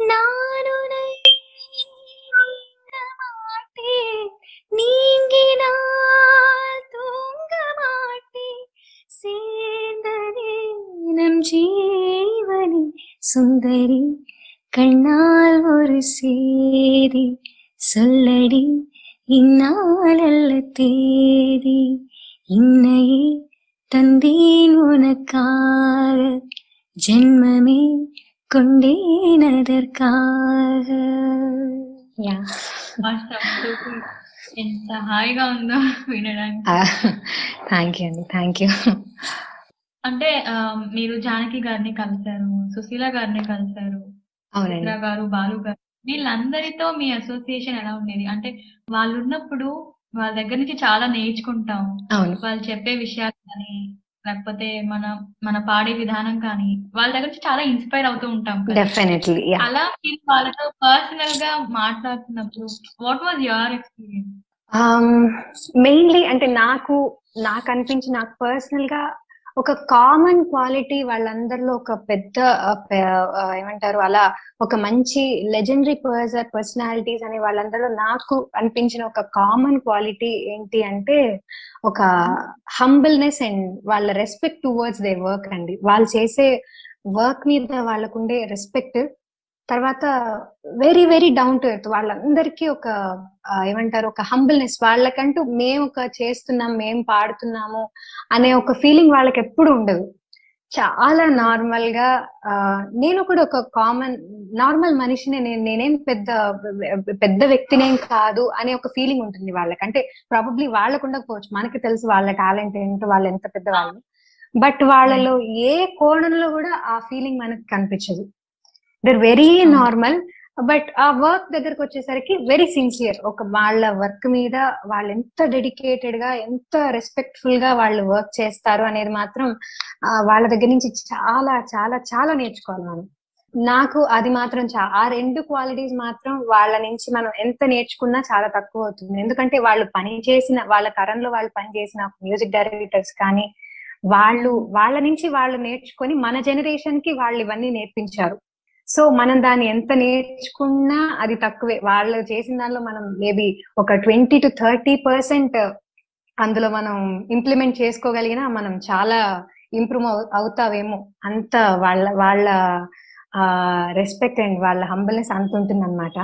நான் உன்னை நீங்க மாட்டேன் நீங்கினால் தூங்க மாட்டேன். சேர்ந்ததே நம் ஜீவனி சுந்தரி கண்ணால் ஒரு சேரி சொல்லடி இந்நாளல்ல தேதி. இன்னையே தந்தேன் உனக்காக ஜென்மமே கொண்டேன் அதற்காக. ఎంత హాయిగా ఉందో వినడానికి. థ్యాంక్ యూ అండి థ్యాంక్ యూ అంటే మీరు జానకి గారిని కలిశారు సుశీల గారిని కలిశారు చిత్ర గారు బాలు గారు వీళ్ళందరితో మీ అసోసియేషన్ ఎలా ఉండేది? అంటే వాళ్ళు ఉన్నప్పుడు వాళ్ళ దగ్గర నుంచి చాలా నేర్చుకుంటాం. అవును. వాళ్ళు చెప్పే విషయాలు కానీ లేకపోతే మన మన పాడే విధానం కానీ వాళ్ళ దగ్గర నుంచి చాలా ఇన్స్పైర్ అవుతూ ఉంటాం డెఫినెట్లీ అలా మీరు వాళ్ళతో పర్సనల్గా మాట్లాడుతున్నప్పుడు what was your experience mainly అంటే నాకు నాకు అనిపించి నాకు పర్సనల్గా ఒక కామన్ క్వాలిటీ వాళ్ళందరిలో ఒక పెద్ద ఏమంటారు అలా ఒక మంచి లెజెండరీ పర్సర్ పర్సనాలిటీస్ అనే వాళ్ళందరిలో నాకు అనిపించిన ఒక కామన్ క్వాలిటీ ఏంటి అంటే ఒక హంబుల్నెస్ అండ్ వాళ్ళ రెస్పెక్ట్ టువర్డ్స్ దే వర్క్ అండి. వాళ్ళు చేసే వర్క్ మీద వాళ్ళకుండే రెస్పెక్ట్ తర్వాత very very down to earth వాళ్ళందరికీ ఒక ఏమంటారు ఒక హంబుల్నెస్ వాళ్ళకంటూ మేము ఒక చేస్తున్నాం మేం పాడుతున్నాము అనే ఒక ఫీలింగ్ వాళ్ళకి ఎప్పుడు ఉండదు. చాలా నార్మల్గా నేను కూడా ఒక కామన్ నార్మల్ మనిషిని నేను నేనేం పెద్ద పెద్ద వ్యక్తినేం కాదు అనే ఒక ఫీలింగ్ ఉంటుంది వాళ్ళకి. అంటే ప్రాబబ్లీ వాళ్ళకు ఉండకపోవచ్చు. మనకి తెలుసు వాళ్ళ టాలెంట్ ఏంటో వాళ్ళు ఎంత పెద్ద వాళ్ళు బట్ వాళ్ళలో ఏ కోణంలో కూడా ఆ ఫీలింగ్ మనకి కనిపించదు. దర్ వెరీ నార్మల్ బట్ ఆ వర్క్ దగ్గరకు వచ్చేసరికి వెరీ సిన్సియర్ ఒక వాళ్ళ వర్క్ మీద వాళ్ళు ఎంత డెడికేటెడ్గా ఎంత రెస్పెక్ట్ఫుల్గా వాళ్ళు వర్క్ చేస్తారు అనేది మాత్రం వాళ్ళ దగ్గర నుంచి చాలా చాలా చాలా నేర్చుకోవాలి మనం. నాకు అది మాత్రం చా- ఆ రెండు క్వాలిటీస్ మాత్రం వాళ్ళ నుంచి మనం ఎంత నేర్చుకున్నా చాలా తక్కువ అవుతుంది. ఎందుకంటే వాళ్ళు పని చేసిన వాళ్ళ తరంలో వాళ్ళు పని చేసిన మ్యూజిక్ డైరెక్టర్స్ కానీ వాళ్ళు వాళ్ళ నుంచి వాళ్ళు నేర్చుకొని మన జనరేషన్కి వాళ్ళు ఇవన్నీ నేర్పించారు. సో మనం దాన్ని ఎంత నేర్చుకున్నా అది తక్కువే. వాళ్ళు చేసిన దానిలో మనం మేబీ ఒక ట్వంటీ టు థర్టీ పర్సెంట్ అందులో మనం ఇంప్లిమెంట్ చేసుకోగలిగినా మనం చాలా ఇంప్రూవ్ అవుతావేమో. అంత వాళ్ళ వాళ్ళ ఆ రెస్పెక్ట్ అండ్ వాళ్ళ హంబల్నెస్ అంత ఉంటుంది అనమాట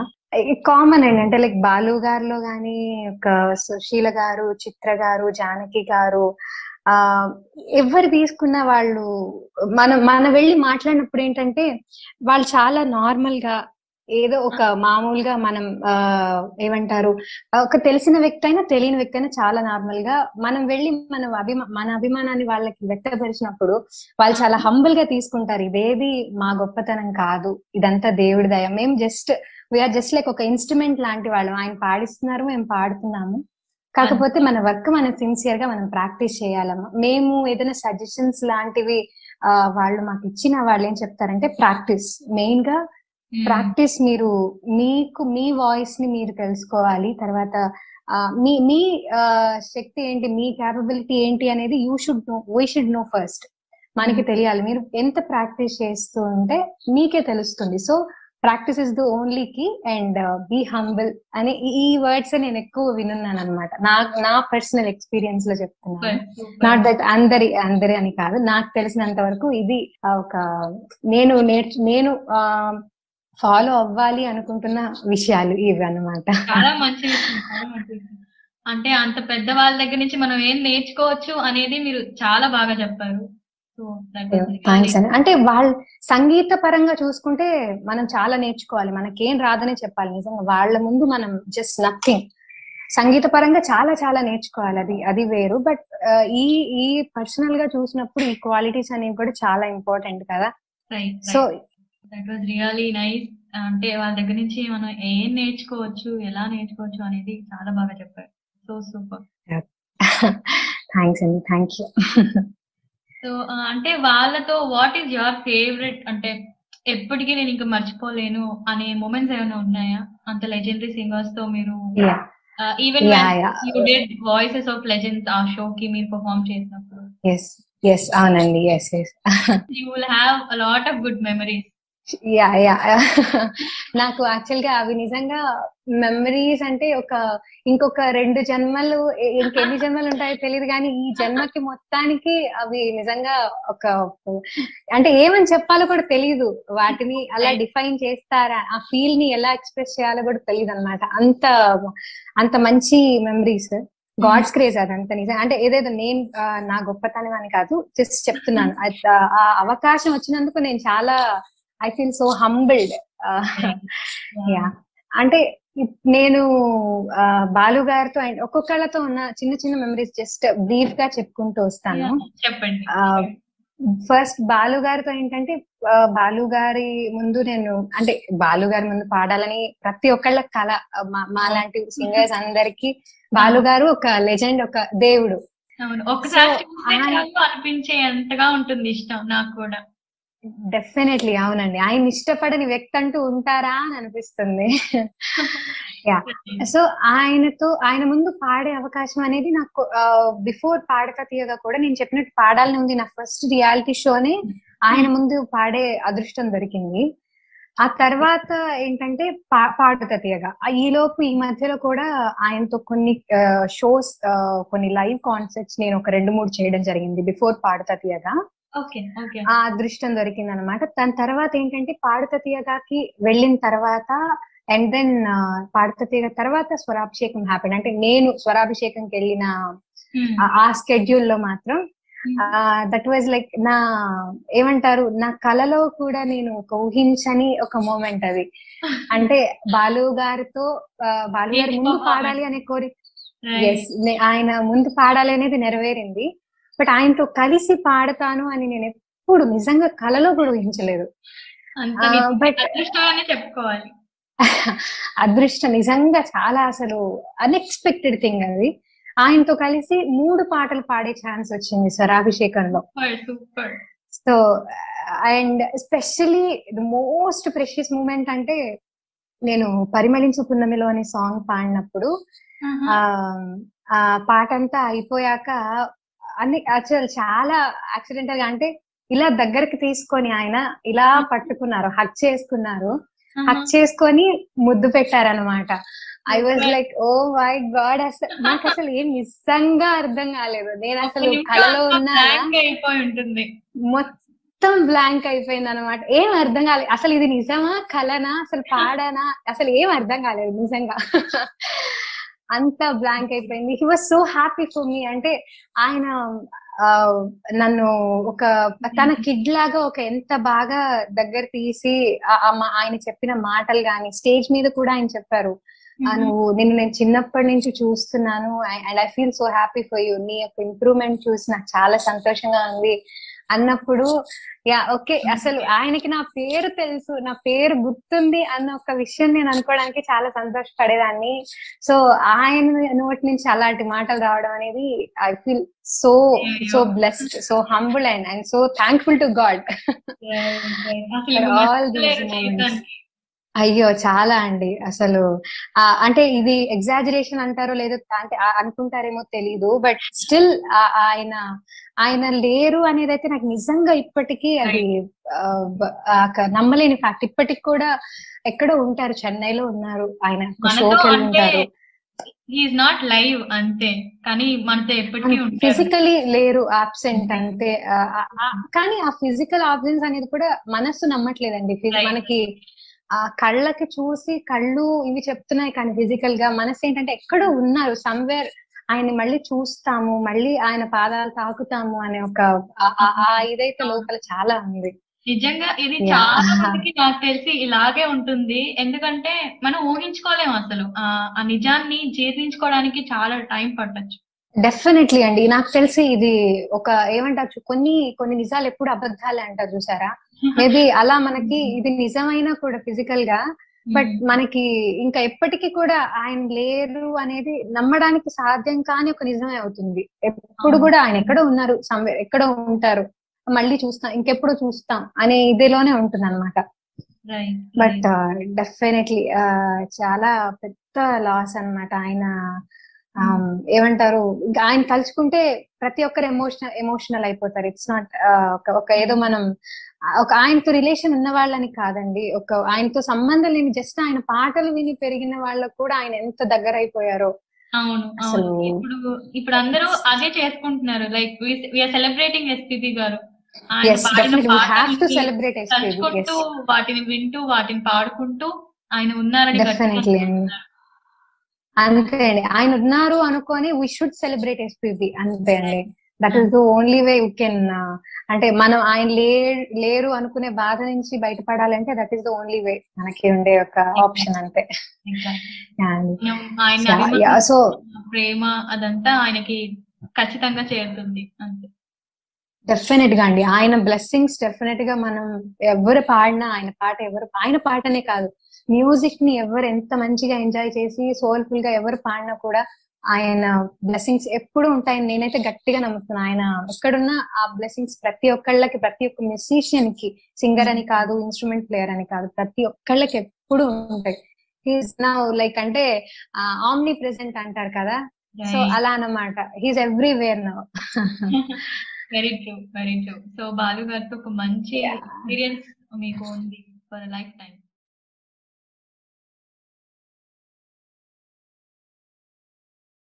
కామన్ అండి అంటే లైక్ బాలు గారిలో గాని ఒక సుశీల గారు చిత్ర గారు జానకి గారు ఆ ఎవరు తీసుకున్న వాళ్ళు మనం మనం వెళ్ళి మాట్లాడినప్పుడు ఏంటంటే వాళ్ళు చాలా నార్మల్గా ఏదో ఒక మామూలుగా మనం ఆ ఏమంటారు ఒక తెలిసిన వ్యక్తి అయినా తెలియని వ్యక్తి అయినా చాలా నార్మల్గా మనం వెళ్ళి మన అభిమా మన అభిమానాన్ని వాళ్ళకి వ్యక్తపరిచినప్పుడు వాళ్ళు చాలా హంబుల్గా తీసుకుంటారు ఇదేది మా గొప్పతనం కాదు ఇదంతా దేవుడి దయ. మేము just we are just like ఒక ఇన్స్ట్రుమెంట్ లాంటి వాళ్ళం. ఆయన పాడిస్తున్నారు మేము పాడుతున్నాము. కాకపోతే మన వర్క్ మనం సిన్సియర్గా మనం ప్రాక్టీస్ చేయాలమ్మా. మేము ఏదైనా సజెషన్స్ లాంటివి వాళ్ళు మాకు ఇచ్చిన వాళ్ళు ఏం చెప్తారంటే ప్రాక్టీస్. మెయిన్గా ప్రాక్టీస్ మీరు మీకు మీ వాయిస్ని మీరు తెలుసుకోవాలి. తర్వాత మీ మీ శక్తి ఏంటి మీ క్యాపబిలిటీ ఏంటి అనేది you should know we should know first మనకి. తెలియాలి. మీరు ఎంత ప్రాక్టీస్ చేస్తూ ఉంటే మీకే తెలుస్తుంది. So practice is the only key and be humble అని ఈ- వర్డ్స్ నేను ఎక్కువ వినున్నాను అనమాట నా నా పర్సనల్ ఎక్స్పీరియన్స్లో చెప్తున్నాను. నాట్ దట్ అందరి అందరి అని కాదు. నాకు తెలిసినంత వరకు ఇది ఒక నేను నేర్చు నేను ఫాలో అవ్వాలి అనుకుంటున్న విషయాలు ఇవి అన్నమాట. చాలా మంచి అంటే అంత పెద్ద వాళ్ళ దగ్గర నుంచి మనం ఏం నేర్చుకోవచ్చు అనేది మీరు చాలా బాగా చెప్పారు. థ్యాంక్స్ అండి. అంటే వాళ్ళ సంగీత పరంగా చూసుకుంటే మనం చాలా నేర్చుకోవాలి. మనకేం రాదనే చెప్పాలి. నిజంగా వాళ్ళ ముందు మనం జస్ట్ నథింగ్ సంగీత పరంగా చాలా చాలా నేర్చుకోవాలి. అది అది వేరు. బట్ ఈ ఈ పర్సనల్గా చూసినప్పుడు ఈ క్వాలిటీస్ అనేవి కూడా చాలా ఇంపార్టెంట్ కదా. So that was really nice అంటే వాళ్ళ దగ్గర నుంచి మనం ఏం నేర్చుకోవచ్చు ఎలా నేర్చుకోవచ్చు అనేది చాలా బాగా చెప్పారు. సో సూపర్ థ్యాంక్స్ అండి. థ్యాంక్ యూ సో అంటే వాళ్ళతో వాట్ ఈస్ యువర్ ఫేవరెట్ అంటే ఎప్పటికీ నేను ఇంకా మర్చిపోలేను అనే మూమెంట్స్ ఏమైనా ఉన్నాయా? అంత లెజెండరీ సింగర్స్తో మీరు even. You did voices of legends ఆ షో కి మీరు పర్ఫామ్ చేసినప్పుడు. ఎస్ ఎస్ అవునండి. Yes yes you will have a lot of good memories yeah yeah నాకు యాక్చువల్గా అవి నిజంగా మెమరీస్ అంటే ఒక ఇంకొక రెండు జన్మలు ఇంకెన్ని జన్మలు ఉంటాయో తెలియదు కానీ ఈ జన్మకి మొత్తానికి అవి నిజంగా ఒక అంటే ఏమని చెప్పాలో కూడా తెలియదు వాటిని అలా డిఫైన్ చేస్తారా ఆ ఫీల్ని ఎలా ఎక్స్ప్రెస్ చేయాలో కూడా తెలియదు అనమాట అంత అంత మంచి మెమరీస్ గాడ్స్ క్రేజ్ అదంత నిజం. అంటే ఏదేదో నేను నా గొప్పతనం అని కాదు జస్ట్ చెప్తున్నాను. ఆ అవకాశం వచ్చినందుకు నేను చాలా I feel so humbled yeah అంటే నేను బాలు గారితో అండ్ ఒక్కొక్కళ్ళతో ఉన్న చిన్న చిన్న మెమరీస్ జస్ట్ బ్రీఫ్గా చెప్పుకుంటూ వస్తాను. చెప్పండి. ఫస్ట్ బాలు గారితో ఏంటంటే బాలు గారి ముందు నేను అంటే బాలు గారి ముందు పాడాలని ప్రతి ఒక్కళ్ళ కళ మా- మాలాంటి సింగర్స్ అందరికి బాలు గారు ఒక లెజెండ్ ఒక దేవుడు. ఒకసారి అనిపించే ఎంతగా ఉంటుంది ఇష్టం నాకు కూడా. డెఫినెట్లీ అవునండి. ఆయన ఇష్టపడని వ్యక్తి అంటూ ఉంటారా అని అనిపిస్తుంది. యా సో ఆయనతో ఆయన ముందు పాడే అవకాశం అనేది నాకు బిఫోర్ పాడక తీయగా కూడా నేను చెప్పినట్టు పాడాలని ఉంది నా ఫస్ట్ రియాలిటీ షోనే ఆయన ముందు పాడే అదృష్టం దొరికింది. ఆ తర్వాత ఏంటంటే పా- పాడుత తీయగా. ఆ ఈలోపు ఈ మధ్యలో కూడా ఆయనతో కొన్ని షోస్ కొన్ని లైవ్ కాన్సర్ట్స్ నేను ఒక రెండు మూడు చేయడం జరిగింది బిఫోర్ పాడుత తీయగా. ఆ అదృష్టం దొరికింది అనమాట దాని తర్వాత ఏంటంటే పాడుత తీయగాకి వెళ్ళిన తర్వాత అండ్ దెన్ పాడుత తీయగా తర్వాత స్వరాభిషేకం హ్యాపెన్ అంటే నేను స్వరాభిషేకంకి వెళ్ళిన ఆ- స్కెడ్యూల్లో మాత్రం దట్ వాజ్ లైక్ నా ఏమంటారు నా కలలో కూడా నేను ఒక ఊహించని ఒక మూమెంట్ అది. అంటే బాలు గారితో బాలు గారి ముందు పాడాలి అనే కోరిక. ఎస్ ఆయన ముందు పాడాలి అనేది నెరవేరింది. బట్ ఆయనతో కలిసి పాడతాను అని నేను ఎప్పుడు నిజంగా కలలో కూడా ఊహించలేదు. అదృష్టమనే చెప్పుకోవాలి. అదృష్టం నిజంగా చాలా అసలు అన్ఎక్స్పెక్టెడ్ థింగ్ అది. ఆయనతో కలిసి మూడు పాటలు పాడే ఛాన్స్ వచ్చింది super super. So and especially the most precious moment అంటే నేను పరిమళించు పున్నమిలో అనే సాంగ్ పాడినప్పుడు ఆ ఆ పాట అంతా అయిపోయాక అన్ని యాక్చువల్ చాలా యాక్సిడెంటల్గా అంటే ఇలా దగ్గరికి తీసుకొని ఆయన ఇలా పట్టుకున్నారు హక్ చేసుకున్నారు. హక్ చేసుకొని ముద్దు పెట్టారనమాట I was like oh my god అసలు నాకు అసలు ఏం నిజంగా అర్థం కాలేదు. నేను అసలు కళలో ఉంటుంది. మొత్తం బ్లాంక్ అయిపోయింది అనమాట ఏం అర్థం కాలేదు. అసలు ఇది నిజమా? కలనా? అసలు పాడానా? అసలు ఏం అర్థం కాలేదు నిజంగా. అంత బ్లాంక్ అయిపోయింది. He was so happy for me అంటే ఆయన నన్ను ఒక తన కిడ్ లాగా ఒక ఎంత బాగా దగ్గర తీసి ఆయన చెప్పిన మాటలు గాని స్టేజ్ మీద కూడా ఆయన చెప్పారు. ఆ, నువ్వు నిన్ను నేను చిన్నప్పటి నుంచి చూస్తున్నాను. And I feel so happy for you నీ యొక్క ఇంప్రూవ్మెంట్ చూసి నాకు చాలా సంతోషంగా ఉంది. అన్నప్పుడు యా ఓకే అసలు ఆయనకి నా పేరు తెలుసు నా పేరు గుర్తుంది అన్న ఒక విషయం నేను అనుకోవడానికి చాలా సంతోషపడేదాన్ని సో ఆయన నోటి నుంచి అలాంటి మాటలు రావడం అనేది I feel so so blessed so humble and and so thankful to god moments. జీవితాన్ని. అయ్యో! చాలా అండి. అసలు అంటే ఇది ఎగ్జాజరేషన్ అంటారో లేదో అంటే అనుకుంటారేమో తెలీదు. బట్ స్టిల్ ఆయన ఆయన లేరు అనేది అయితే నాకు నిజంగా ఇప్పటికీ అది నమ్మలేని ఫ్యాక్ట్ ఇప్పటికి కూడా ఎక్కడో ఉంటారు. చెన్నైలో ఉన్నారు. ఆయన షోకి ఉంటారు. ఈజ్ నాట్ లైవ్ అంతే. కానీ మనతో ఎప్పటికీ ఫిజికలీ లేరు. ఆబ్సెంట్ ఆ, ఆ, కానీ ఆ ఫిజికల్ ఆబ్సెన్స్ అనేది కూడా మనస్సు నమ్మట్లేదండి. మనకి ఆ కళ్ళకి చూసి కళ్ళు ఇవి చెప్తున్నాయి కానీ ఫిజికల్గా మనసు ఏంటంటే ఎక్కడో ఉన్నారు సమ్వేర్ ఆయన్ని మళ్ళీ చూస్తాము మళ్ళీ ఆయన పాదాలు తాకుతాము అనే ఒక ఆ- ఇదైతే లోపల చాలా ఉంది. నిజంగా ఇది. చాలా మందికి నాకు తెలిసి ఇలాగే ఉంటుంది. ఎందుకంటే మనం ఊహించుకోలేము అసలు. ఆ ఆ నిజాన్ని జీర్ణించుకోవడానికి చాలా టైం పట్టొచ్చు. డెఫినెట్లీ అండి. నాకు తెలిసి ఇది ఒక ఏమంటారు కొన్ని కొన్ని నిజాలు ఎప్పుడు అబద్ధాలే అంటారు చూసారా? మేబీ అలా మనకి ఇది నిజమైనా కూడా ఫిజికల్గా బట్ మనకి ఇంకా ఎప్పటికీ కూడా ఆయన లేరు అనేది నమ్మడానికి సాధ్యం కాని ఒక నిజమే అవుతుంది. ఎప్పుడు. కూడా ఆయన ఎక్కడో ఉన్నారు somewhere, ఎక్కడో ఉంటారు. మళ్ళీ చూస్తాం ఇంకెప్పుడు చూస్తాం అనే ఇదిలోనే ఉంటుంది అనమాట బట్ డెఫినెట్లీ చాలా పెద్ద లాస్ అన్నమాట ఆయన ఏమంటారు ఆయన తలుచుకుంటే ప్రతి ఒక్కరు ఎమోషనల్ ఎమోషనల్ అయిపోతారు. ఇట్స్ నాట్ ఒక ఏదో మనం ఒక ఆయనతో రిలేషన్ ఉన్న వాళ్ళని కాదండి. ఒక ఆయనతో సంబంధం లేని జస్ట్ ఆయన పాటలు విని పెరిగిన వాళ్ళకు కూడా ఆయన ఎంత దగ్గర అయిపోయారో అవును. అవును ఇప్పుడు ఇప్పుడు అందరూ అదే చేసుకుంటున్నారు. లైక్ వీఆర్ సెలబ్రేటింగ్ ఎస్పీబీ గారు. తలుచుకుంటూ వాటిని వింటూ వాటిని పాడుకుంటూ ఆయన ఉన్నారని. అంతే అండి. ఆయన ఉన్నారు అనుకొని వీ షుడ్ సెలబ్రేట్ ఎస్పీబీ అంతే అండి. That is the only way you can అంటే మనం ఆయన లేరు అనుకునే బాధ నుంచి బయటపడాలంటే that is the only way మనకి ఉండే ఒక ఆప్షన్ అంతే. So ప్రేమ అదంతా ఆయనకి ఖచ్చితంగా చేరుతుంది. అంతే. డెఫినెట్గా అండి. ఆయన బ్లెస్సింగ్స్ డెఫినెట్గా మనం ఎవరు పాడినా ఆయన పాట ఎవరు ఆయన పాటనే కాదు. మ్యూజిక్ని ఎవరు ఎంత మంచిగా ఎంజాయ్ చేసి సోల్ఫుల్గా ఎవరు పాడినా కూడా ఆయన బ్లెస్సింగ్స్ ఎప్పుడు ఉంటాయని నేనైతే గట్టిగా నమ్ముతున్నాను. ఆయన ఎక్కడున్నా ఆ బ్లెస్సింగ్స్ ప్రతి ఒక్కళ్ళకి ప్రతి ఒక్క మ్యూజిషియన్కి సింగర్ అని కాదు ఇన్స్ట్రుమెంట్ ప్లేయర్ అని కాదు ప్రతి ఒక్కళ్ళకి ఎప్పుడు ఉంటాయి. హీస్ నా లైక్ అంటే ఆమ్ని ప్రెసెంట్ అంటారు కదా? సో అలా అన్నమాట. He's everywhere now very true very true so Balu గారితో ఒక మంచి ఎక్స్పీరియన్స్ మీకు ఉంది ఫర్ లైఫ్ టైం